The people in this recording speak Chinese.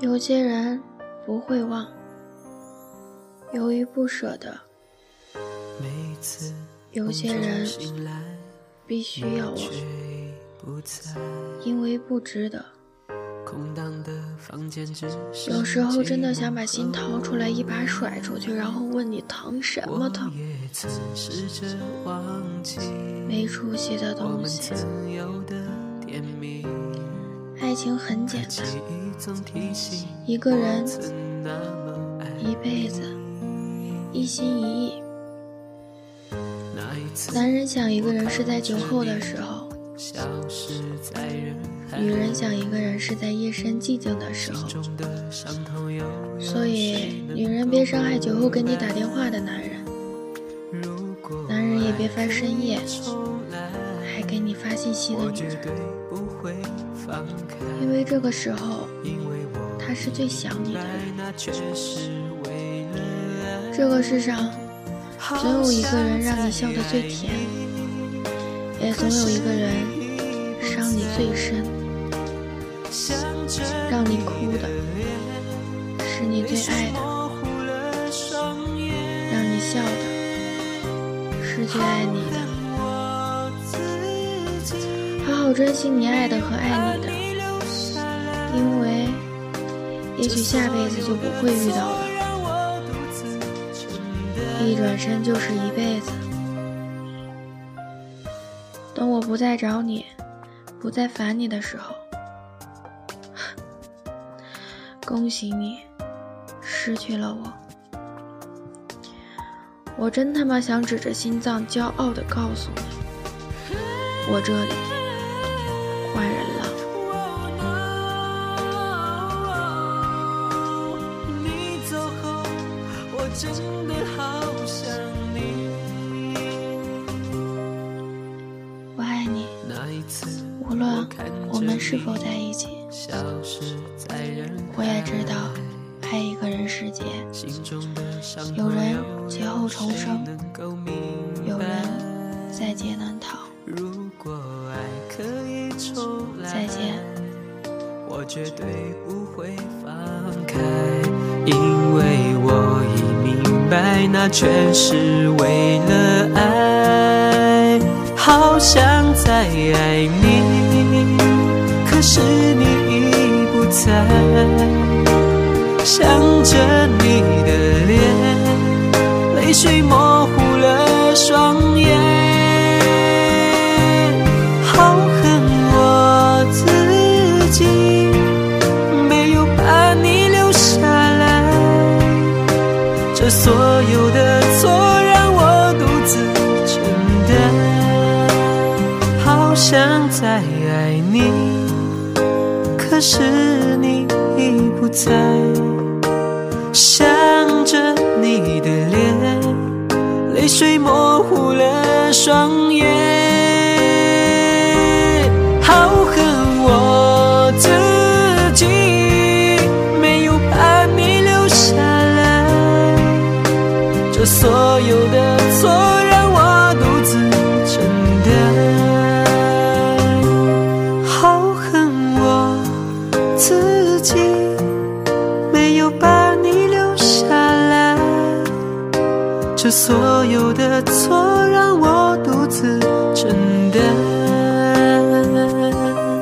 有些人不会忘，由于不舍得；有些人必须要忘，因为不值得。有时候真的想把心掏出来，一把甩出去，然后问你疼什么疼？没出息的东西。爱情很简单，一个人，一辈子，一心一意。男人想一个人是在酒后的时候。女人想一个人是在夜深寂静的时候，所以女人别伤害酒后给你打电话的男人，男人也别翻深夜还给你发信息的女人，因为这个时候他是最想你的人。这个世上总有一个人让你笑得最甜，也总有一个人伤你最深。让你哭的是你最爱的，让你笑的是最爱你的。好好珍惜你爱的和爱你的，因为也许下辈子就不会遇到了，一转身就是一辈子。等我不再找你，不再烦你的时候。恭喜你，失去了我。我真他妈想指着心脏骄傲的告诉你，我这里换人了。我。爱你，无论我们是否在一起。我也知道，爱一个人世界，有人劫后重生，有人在劫难逃。再见。我绝对不会放开，因为我已明白，那全是为了爱，好想再爱你，可是你已不。在想着你的脸，泪水模糊了双所有的错让我独自承担，好想再爱你。可是你已不在，想着你的脸，泪水模糊了双眼，这所有的错让我独自承担好恨我自己没有把你留下来这所有的错让我独自承担